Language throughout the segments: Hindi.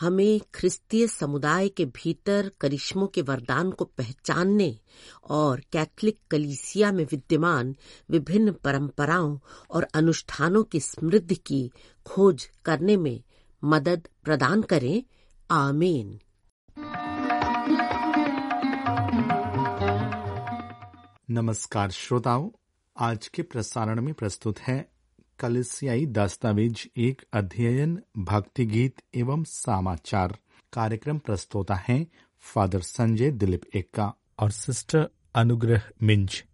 हमें ख्रिस्तीय समुदाय के भीतर करिश्मों के वरदान को पहचानने और कैथलिक कलीसिया में विद्यमान विभिन्न परंपराओं और अनुष्ठानों की समृद्धि की खोज करने में मदद प्रदान करें। आमीन। नमस्कार श्रोताओं, आज के प्रसारण में प्रस्तुत है कलिसियाई दस्तावेज़ एक अध्ययन भक्ति गीत एवं समाचार कार्यक्रम प्रस्तोता है फादर संजय दिलीप एक्का और सिस्टर अनुग्रह मिंज।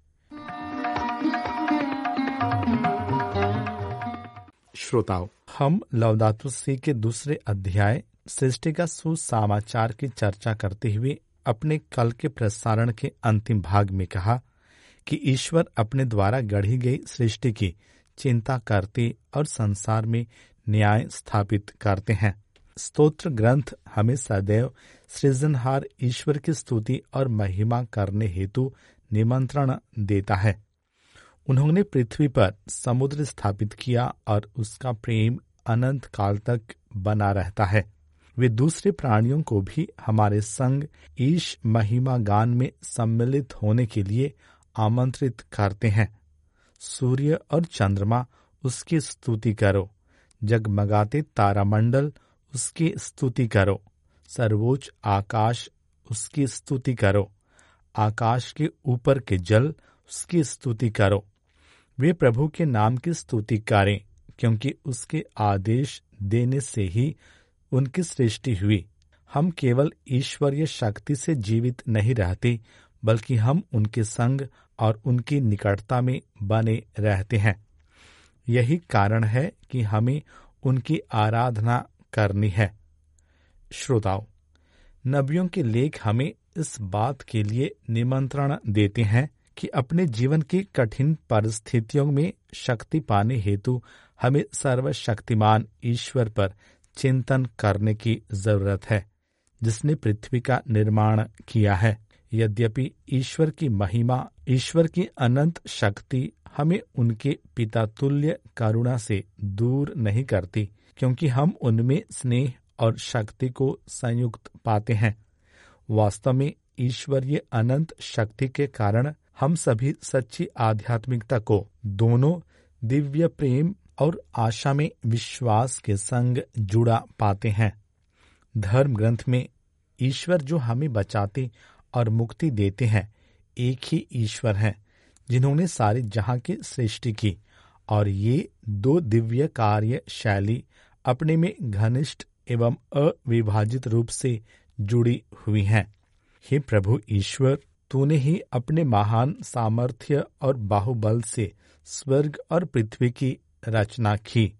श्रोताओं, हम लवदातु सी के दूसरे अध्याय सृष्टि का सुसमाचार की चर्चा करते हुए अपने कल के प्रसारण के अंतिम भाग में कहा कि ईश्वर अपने द्वारा गढ़ी गई सृष्टि की चिंता करते और संसार में न्याय स्थापित करते हैं। स्तोत्र ग्रंथ हमें सदैव सृजनहार, ईश्वर की स्तुति और महिमा करने हेतु निमंत्रण देता है। उन्होंने पृथ्वी पर समुद्र स्थापित किया और उसका प्रेम अनंत काल तक बना रहता है। वे दूसरे प्राणियों को भी हमारे संग ईश महिमा गान में सम्मिलित होने के लिए आमंत्रित करते हैं। सूर्य और चंद्रमा उसकी स्तुति करो। जगमगाते तारामंडल उसकी स्तुति करो। सर्वोच्च आकाश उसकी स्तुति करो। आकाश के ऊपर के जल उसकी स्तुति करो। वे प्रभु के नाम की स्तुति करें, क्योंकि उसके आदेश देने से ही उनकी सृष्टि हुई। हम केवल ईश्वरीय शक्ति से जीवित नहीं रहते बल्कि हम उनके संग और उनकी निकटता में बने रहते हैं। यही कारण है कि हमें उनकी आराधना करनी है। श्रोताओं, नबियों के लेख हमें इस बात के लिए निमंत्रण देते हैं कि अपने जीवन की कठिन परिस्थितियों में शक्ति पाने हेतु हमें सर्वशक्तिमान ईश्वर पर चिंतन करने की ज़रूरत है, जिसने पृथ्वी का निर्माण किया है। यद्यपि ईश्वर की महिमा, ईश्वर की अनंत शक्ति हमें उनके पिता तुल्य करुणा से दूर नहीं करती, क्योंकि हम उनमें स्नेह और शक्ति को संयुक्त पाते हैं। वास्तव में ईश्वरीय अनंत शक्ति के कारण हम सभी सच्ची आध्यात्मिकता को दोनों दिव्य प्रेम और आशा में विश्वास के संग जुड़ा पाते हैं। धर्म ग्रंथ में ईश्वर जो हमें बचाते और मुक्ति देते हैं। एक ही ईश्वर हैं, जिन्होंने सारे जहाँ की सृष्टि की, और ये दो दिव्य कार्य शैली अपने में घनिष्ठ एवं अविभाजित रूप से जुड़ी हुई हैं। हे प्रभु ईश्वर, तूने ही अपने महान सामर्थ्य और बाहुबल से स्वर्ग और पृथ्वी की रचना की।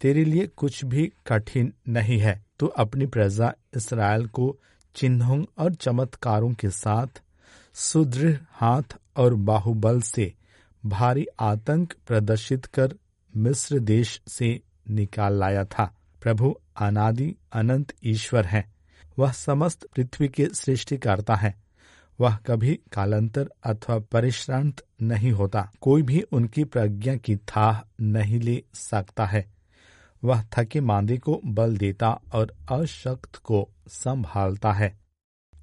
तेरे लिए कुछ भी कठिन नहीं है। तू अपनी प्रजा इसराइल को चिन्हों और चमत्कारों के साथ सुदृढ़ हाथ और बाहुबल से भारी आतंक प्रदर्शित कर मिस्र देश से निकाल लाया था। प्रभु अनादि अनंत ईश्वर है। वह समस्त पृथ्वी के सृष्टिकर्ता है। वह कभी कालांतर अथवा परिश्रांत नहीं होता। कोई भी उनकी प्रज्ञा की थाह नहीं ले सकता है। वह थके मांदे को बल देता और अशक्त को संभालता है।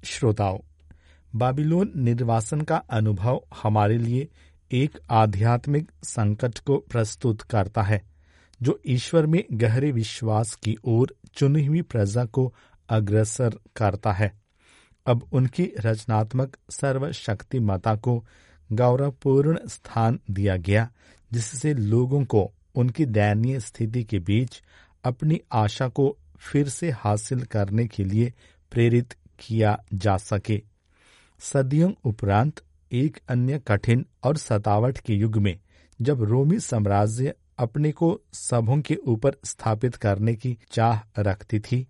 श्रोताओं, बाबिलोन निर्वासन का अनुभव हमारे लिए एक आध्यात्मिक संकट को प्रस्तुत करता है, जो ईश्वर में गहरे विश्वास की ओर चुनी हुई प्रजा को अग्रसर करता है। अब उनकी रचनात्मक सर्वशक्तिमता को गौरवपूर्ण स्थान दिया गया, जिससे लोगों को उनकी दयनीय स्थिति के बीच अपनी आशा को फिर से हासिल करने के लिए प्रेरित किया जा सके। सदियों उपरांत एक अन्य कठिन और सतावट के युग में, जब रोमी साम्राज्य अपने को सबों के ऊपर स्थापित करने की चाह रखती थी,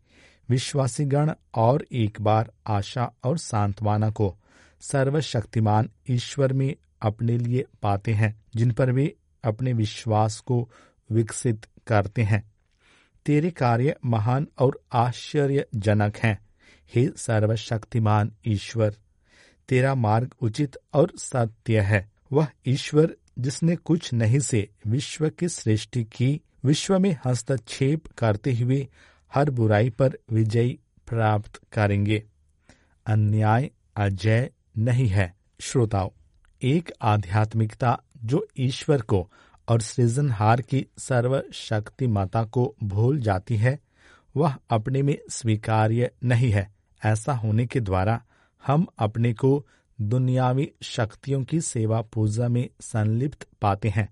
विश्वासीगण और एक बार आशा और सांत्वना को सर्वशक्तिमान ईश्वर में अपने लिए पाते हैं, जिन पर वे अपने विश्वास को विकसित करते हैं। तेरे कार्य महान और आश्चर्यजनक हैं। हे सर्वशक्तिमान ईश्वर, तेरा मार्ग उचित और सत्य है। वह ईश्वर जिसने कुछ नहीं से विश्व की सृष्टि की, विश्व में हस्तक्षेप करते हुए हर बुराई पर विजय प्राप्त करेंगे। अन्याय, अजय नहीं है। श्रोताओं, एक आध्यात्मिकता जो ईश्वर को और सृजनहार की सर्वशक्ति माता को भूल जाती है, वह अपने में स्वीकार्य नहीं है। ऐसा होने के द्वारा हम अपने को दुनियावी शक्तियों की सेवा पूजा में संलिप्त पाते हैं,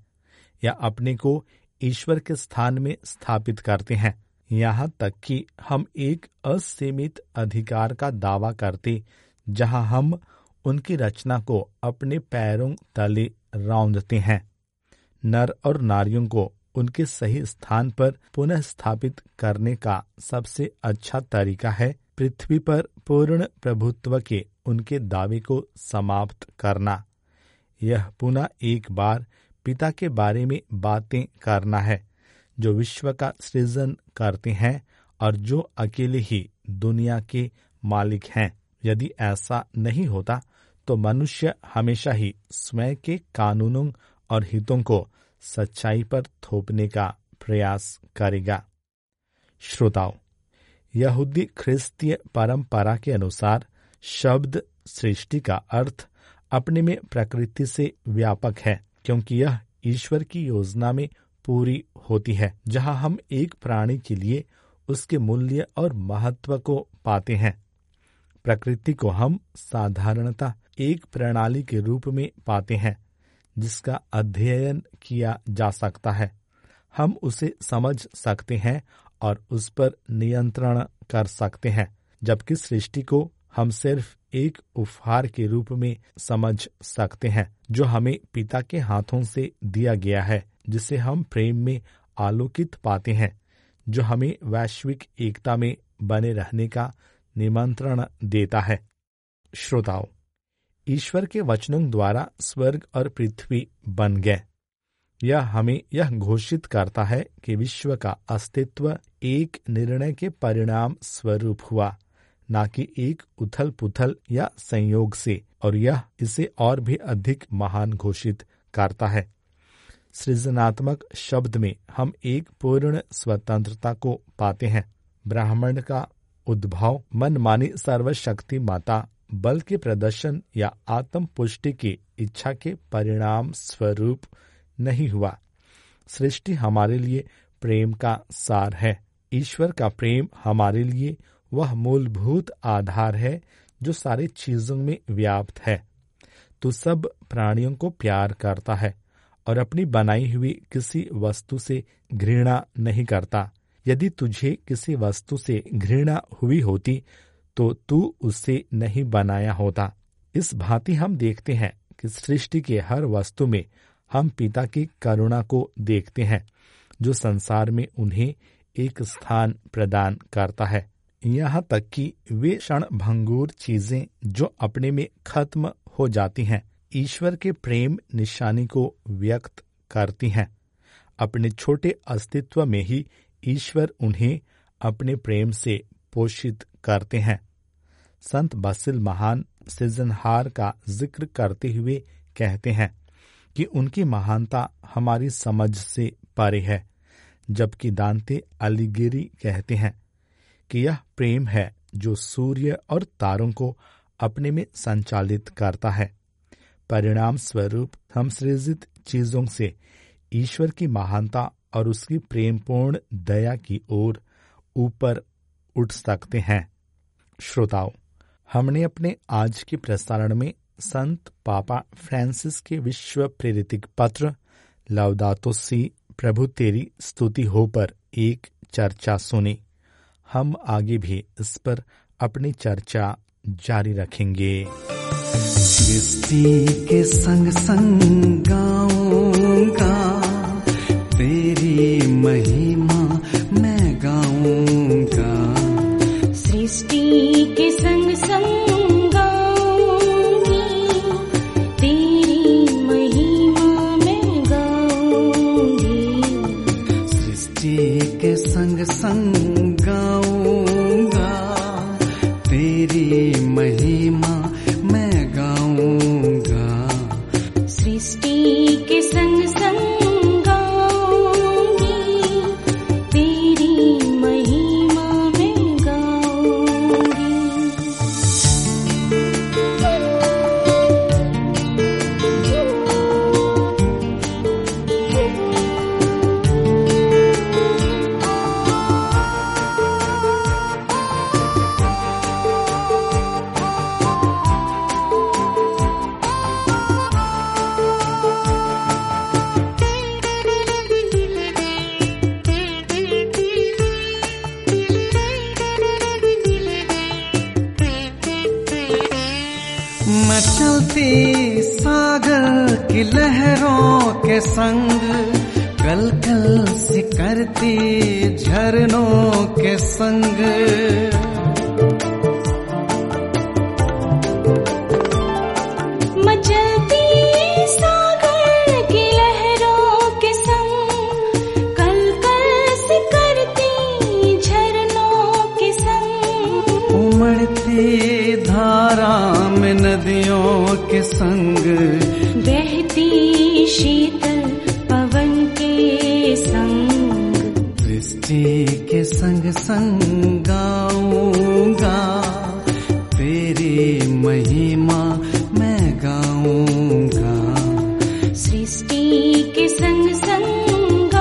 या अपने को ईश्वर के स्थान में स्थापित करते हैं। यहाँ तक कि हम एक असीमित अधिकार का दावा करते, जहाँ हम उनकी रचना को अपने पैरों तले रौंदते हैं। नर और नारियों को उनके सही स्थान पर पुनः स्थापित करने का सबसे अच्छा तरीका है। पृथ्वी पर पूर्ण प्रभुत्व के उनके दावे को समाप्त करना। यह पुनः एक बार पिता के बारे में बातें करना है, जो विश्व का सृजन करते हैं और जो अकेले ही दुनिया के मालिक हैं। यदि ऐसा नहीं होता तो मनुष्य हमेशा ही स्वयं के कानूनों और हितों को सच्चाई पर थोपने का प्रयास करेगा। श्रोताओं, यहूदी ख्रिस्तीय परंपरा के अनुसार शब्द सृष्टि का अर्थ अपने में प्रकृति से व्यापक है, क्योंकि यह ईश्वर की योजना में पूरी होती है, जहाँ हम एक प्राणी के लिए उसके मूल्य और महत्व को पाते हैं। प्रकृति को हम साधारणता एक प्रणाली के रूप में पाते हैं, जिसका अध्ययन किया जा सकता है। हम उसे समझ सकते हैं और उस पर नियंत्रण कर सकते हैं, जबकि सृष्टि को हम सिर्फ़ एक उपहार के रूप में समझ सकते हैं, जो हमें पिता के हाथों से दिया गया है, जिसे हम प्रेम में आलोकित पाते हैं, जो हमें वैश्विक एकता में बने रहने का निमंत्रण देता है। श्रोताओं ईश्वर के वचनों द्वारा स्वर्ग और पृथ्वी बन गए। यह हमें यह घोषित करता है कि विश्व का अस्तित्व एक निर्णय के परिणाम स्वरूप हुआ, न कि एक उथल पुथल या संयोग से, और यह इसे और भी अधिक महान घोषित करता है। सृजनात्मक शब्द में हम एक पूर्ण स्वतंत्रता को पाते हैं। ब्राह्मण का उद्भव मन मानी सर्वशक्ति माता बल के प्रदर्शन या आत्म पुष्टि की इच्छा के परिणाम स्वरूप नहीं हुआ। सृष्टि हमारे लिए प्रेम का सार है। ईश्वर का प्रेम हमारे लिए वह मूलभूत आधार है जो सारी चीज़ों में व्याप्त है। तो सब प्राणियों को प्यार करता है और अपनी बनाई हुई किसी वस्तु से घृणा नहीं करता। यदि तुझे किसी वस्तु से घृणा हुई होती तो तू उससे नहीं बनाया होता। इस भांति हम देखते हैं कि सृष्टि के हर वस्तु में हम पिता की करुणा को देखते हैं, जो संसार में उन्हें एक स्थान प्रदान करता है। यहाँ तक कि वे क्षण भंगुर चीज़ें जो अपने में खत्म हो जाती हैं, ईश्वर के प्रेम निशानी को व्यक्त करती हैं। अपने छोटे अस्तित्व में ही ईश्वर उन्हें अपने प्रेम से पोषित करते हैं। संत बसिल महान सृजनहार का ज़िक्र करते हुए कहते हैं कि उनकी महानता हमारी समझ से परे है, जबकि दांते अलीगिरी कहते हैं कि यह प्रेम है जो सूर्य और तारों को अपने में संचालित करता है। परिणाम स्वरूप हम सृजित चीज़ों से ईश्वर की महानता और उसकी प्रेमपूर्ण दया की ओर ऊपर उठ सकते हैं। श्रोताओं, हमने अपने आज के प्रसारण में संत पापा फ्रांसिस के विश्व प्रेरित पत्र लवदातो सी, प्रभु तेरी स्तुति हो पर एक चर्चा सुनी। हम आगे भी इस पर अपनी चर्चा जारी रखेंगे। के संग संग गाऊँगा तेरी महिमा संग कल कल सी करती झरनों के संग। संग गाऊँगा तेरी महिमा मैं गाऊँगा। सृष्टि के संग संग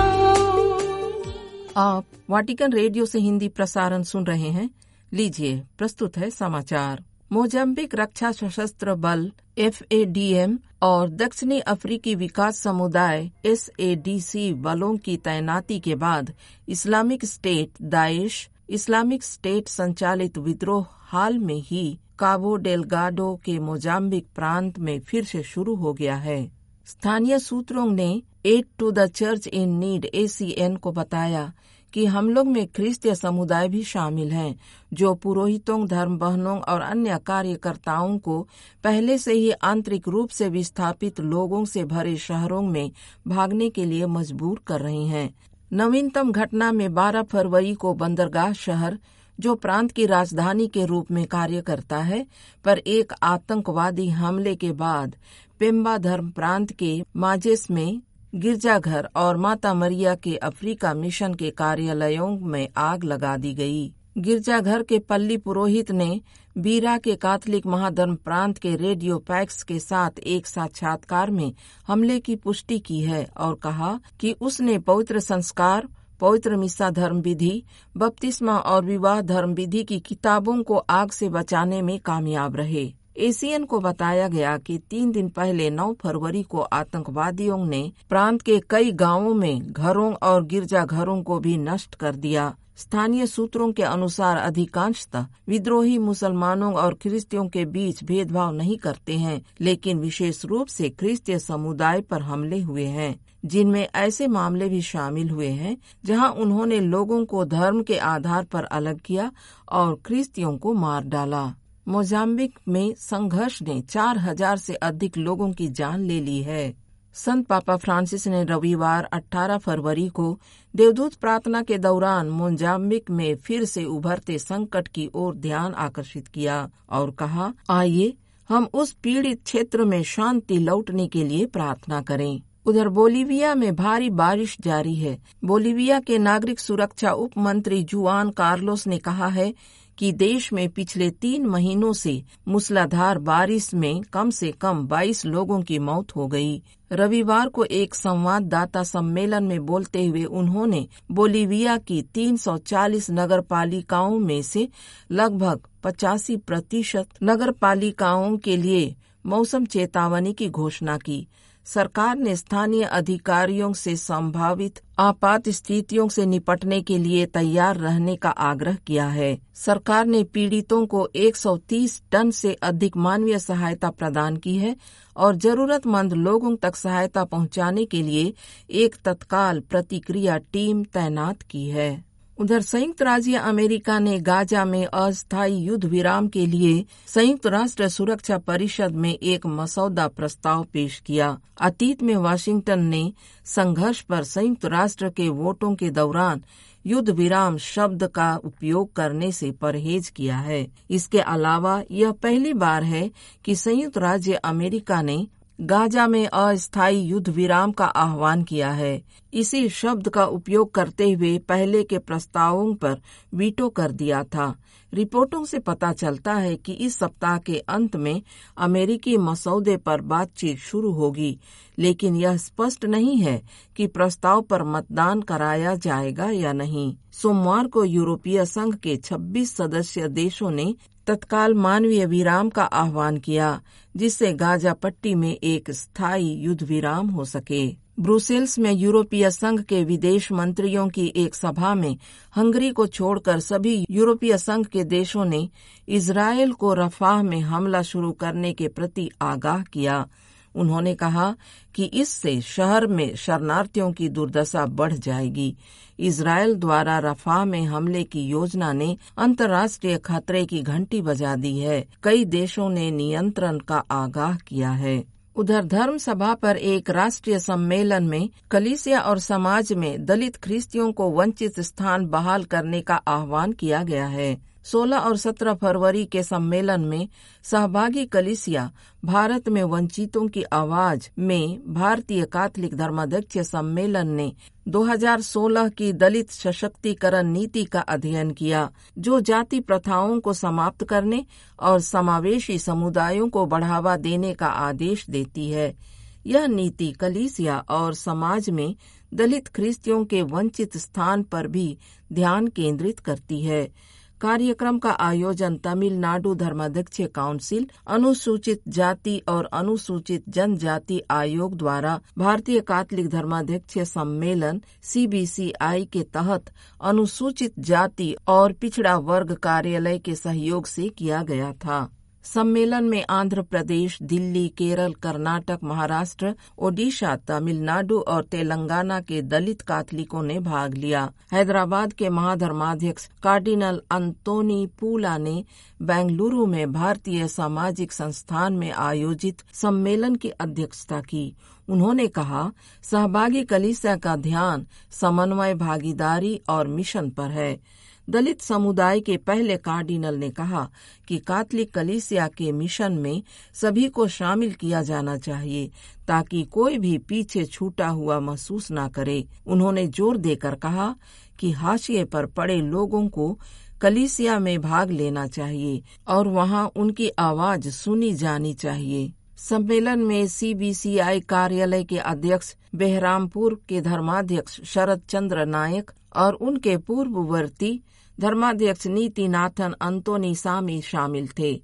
आप वाटिकन रेडियो से हिंदी प्रसारण सुन रहे हैं। लीजिए प्रस्तुत है समाचार। मोजाम्बिक रक्षा सशस्त्र बल एफएडीएम और दक्षिणी अफ्रीकी विकास समुदाय एसएडीसी बलों की तैनाती के बाद Islamic State Daesh, Islamic State संचालित विद्रोह हाल में ही काबो डेलगाडो के मोजाम्बिक प्रांत में फिर से शुरू हो गया है। स्थानीय सूत्रों ने Aid to the Church in Need ACN को बताया कि हम लोग में ख्रिस्तीय समुदाय भी शामिल हैं, जो पुरोहितों धर्म बहनों और अन्य कार्यकर्ताओं को पहले से ही आंतरिक रूप से विस्थापित लोगों से भरे शहरों में भागने के लिए मजबूर कर रहे हैं। नवीनतम घटना में 12 फरवरी को बंदरगाह शहर, जो प्रांत की राजधानी के रूप में कार्य करता है, पर एक आतंकवादी हमले के बाद पेम्बा धर्म प्रांत के माजेस में गिरजाघर और माता मरिया के अफ्रीका मिशन के कार्यालयों में आग लगा दी गई। गिरजाघर के पल्ली पुरोहित ने बीरा के कैथलिक महाधर्म प्रांत के रेडियो पैक्स के साथ एक साक्षात्कार में हमले की पुष्टि की है और कहा कि उसने पवित्र संस्कार, पवित्र मिसा धर्म विधि बपतिस्मा और विवाह धर्म विधि की किताबों को आग से बचाने में कामयाब रहे। एसीएन को बताया गया कि तीन दिन पहले 9 फरवरी को आतंकवादियों ने प्रांत के कई गाँवों में घरों और गिरजाघरों को भी नष्ट कर दिया। स्थानीय सूत्रों के अनुसार अधिकांशतः विद्रोही मुसलमानों और ख्रिस्तियों के बीच भेदभाव नहीं करते हैं, लेकिन विशेष रूप से ख्रिस्तीय समुदाय पर हमले हुए हैं, जिनमें ऐसे मामले भी शामिल हुए हैं, जहाँ उन्होंने लोगों को धर्म के आधार पर अलग किया और ख्रिस्तियों को मार डाला। मोजाम्बिक में संघर्ष ने चार हज़ार से अधिक लोगों की जान ले ली है। संत पापा फ्रांसिस ने रविवार 18 फरवरी को देवदूत प्रार्थना के दौरान मोजाम्बिक में फिर से उभरते संकट की ओर ध्यान आकर्षित किया और कहा, आइए, हम उस पीड़ित क्षेत्र में शांति लौटने के लिए प्रार्थना करें। उधर बोलीविया में भारी बारिश जारी है। बोलीविया के नागरिक सुरक्षा उप मंत्री जुआन कार्लोस ने कहा है कि देश में पिछले तीन महीनों से मूसलाधार बारिश में कम से कम 22 लोगों की मौत हो गई। रविवार को एक संवाददाता सम्मेलन में बोलते हुए उन्होंने बोलीविया की 340 नगर पालिकाओं में से लगभग पचासी प्रतिशत नगर पालिकाओं के लिए मौसम चेतावनी की घोषणा की। सरकार ने स्थानीय अधिकारियों से संभावित आपात स्थितियों से निपटने के लिए तैयार रहने का आग्रह किया है। सरकार ने पीड़ितों को 130 टन से अधिक मानवीय सहायता प्रदान की है और जरूरतमंद लोगों तक सहायता पहुँचाने के लिए एक तत्काल प्रतिक्रिया टीम तैनात की है। उधर संयुक्त राज्य अमेरिका ने गाजा में अस्थायी युद्ध विराम के लिए संयुक्त राष्ट्र सुरक्षा परिषद में एक मसौदा प्रस्ताव पेश किया। अतीत में वाशिंगटन ने संघर्ष पर संयुक्त राष्ट्र के वोटों के दौरान युद्ध विराम शब्द का उपयोग करने से परहेज किया है। इसके अलावा यह पहली बार है कि संयुक्त राज्य अमेरिका ने गाजा में अस्थायी युद्ध विराम का आह्वान किया है। इसी शब्द का उपयोग करते हुए पहले के प्रस्तावों पर वीटो कर दिया था। रिपोर्टों से पता चलता है कि इस सप्ताह के अंत में अमेरिकी मसौदे पर बातचीत शुरू होगी, लेकिन यह स्पष्ट नहीं है कि प्रस्ताव पर मतदान कराया जाएगा या नहीं। सोमवार को यूरोपीय संघ के 26 सदस्य देशों ने तत्काल मानवीय विराम का आह्वान किया, जिससे गाजा पट्टी में एक स्थायी युद्ध विराम हो सके। ब्रुसेल्स में यूरोपीय संघ के विदेश मंत्रियों की एक सभा में हंगरी को छोड़कर सभी यूरोपीय संघ के देशों ने इसराइल को रफाह में हमला शुरू करने के प्रति आगाह किया। उन्होंने कहा कि इससे शहर में शरणार्थियों की दुर्दशा बढ़ जाएगी। इसराइल द्वारा रफा में हमले की योजना ने अंतर्राष्ट्रीय खतरे की घंटी बजा दी है। कई देशों ने नियंत्रण का आगाह किया है। उधर धर्म सभा पर एक राष्ट्रीय सम्मेलन में कलिसिया और समाज में दलित ख्रिस्तियों को वंचित स्थान बहाल करने का आह्वान किया गया है। 16 और 17 फरवरी के सम्मेलन में सहभागी कलिसिया भारत में वंचितों की आवाज़ में भारतीय कैथलिक धर्माध्यक्ष सम्मेलन ने 2016 की दलित सशक्तिकरण नीति का अध्ययन किया, जो जाति प्रथाओं को समाप्त करने और समावेशी समुदायों को बढ़ावा देने का आदेश देती है। यह नीति कलिसिया और समाज में दलित ख्रिस्तियों के वंचित स्थान पर भी ध्यान केंद्रित करती है। कार्यक्रम का आयोजन तमिलनाडु धर्माध्यक्ष काउंसिल, अनुसूचित जाति और अनुसूचित जनजाति आयोग द्वारा भारतीय कैथलिक धर्माध्यक्ष सम्मेलन सीबीसीआई के तहत अनुसूचित जाति और पिछड़ा वर्ग कार्यालय के सहयोग से किया गया था। सम्मेलन में आंध्र प्रदेश, दिल्ली, केरल, कर्नाटक, महाराष्ट्र, ओडिशा, तमिलनाडु और तेलंगाना के दलित काथलिकों ने भाग लिया। हैदराबाद के महाधर्माध्यक्ष कार्डिनल अंतोनी पूला ने बेंगलुरु में भारतीय सामाजिक संस्थान में आयोजित सम्मेलन की अध्यक्षता की। उन्होंने कहा, सहभागी कलिसिया का ध्यान समन्वय, भागीदारी और मिशन पर है। दलित समुदाय के पहले कार्डिनल ने कहा कि कातलिक कलीसिया के मिशन में सभी को शामिल किया जाना चाहिए ताकि कोई भी पीछे छूटा हुआ महसूस न करे। उन्होंने ज़ोर देकर कहा कि हाशिए पर पड़े लोगों को कलीसिया में भाग लेना चाहिए और वहाँ उनकी आवाज़ सुनी जानी चाहिए। सम्मेलन में सीबीसीआई कार्यालय के अध्यक्ष, बेहरामपुर के धर्माध्यक्ष शरद चंद्र नायक और उनके पूर्ववर्ती धर्माध्यक्ष नीतिनाथन अंतोनी सामी शामिल थे।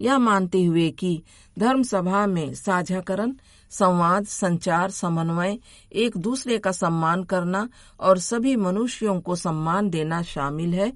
यह मानते हुए कि धर्म सभा में साझाकरण संवाद, संचार, समन्वय, एक दूसरे का सम्मान करना और सभी मनुष्यों को सम्मान देना शामिल है।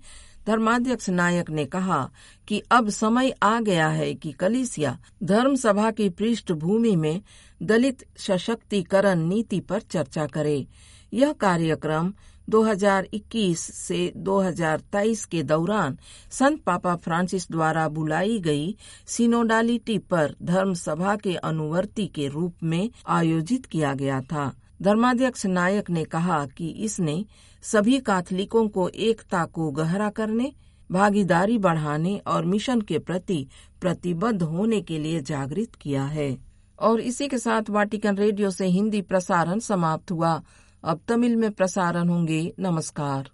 धर्माध्यक्ष नायक ने कहा कि अब समय आ गया है कि कलिसिया धर्म सभा की पृष्ठभूमि में दलित सशक्तिकरण नीति पर चर्चा करे। यह कार्यक्रम 2021 से 2023 के दौरान संत पापा फ्रांसिस द्वारा बुलाई गई सिनोडालिटी पर धर्म सभा के अनुवर्ती के रूप में आयोजित किया गया था। धर्माध्यक्ष नायक ने कहा कि इसने सभी काथलिकों को एकता को गहरा करने, भागीदारी बढ़ाने और मिशन के प्रति प्रतिबद्ध होने के लिए जागृत किया है। और इसी के साथ वाटिकन रेडियो से हिंदी प्रसारण समाप्त हुआ। अब तमिल में प्रसारण होंगे नमस्कार।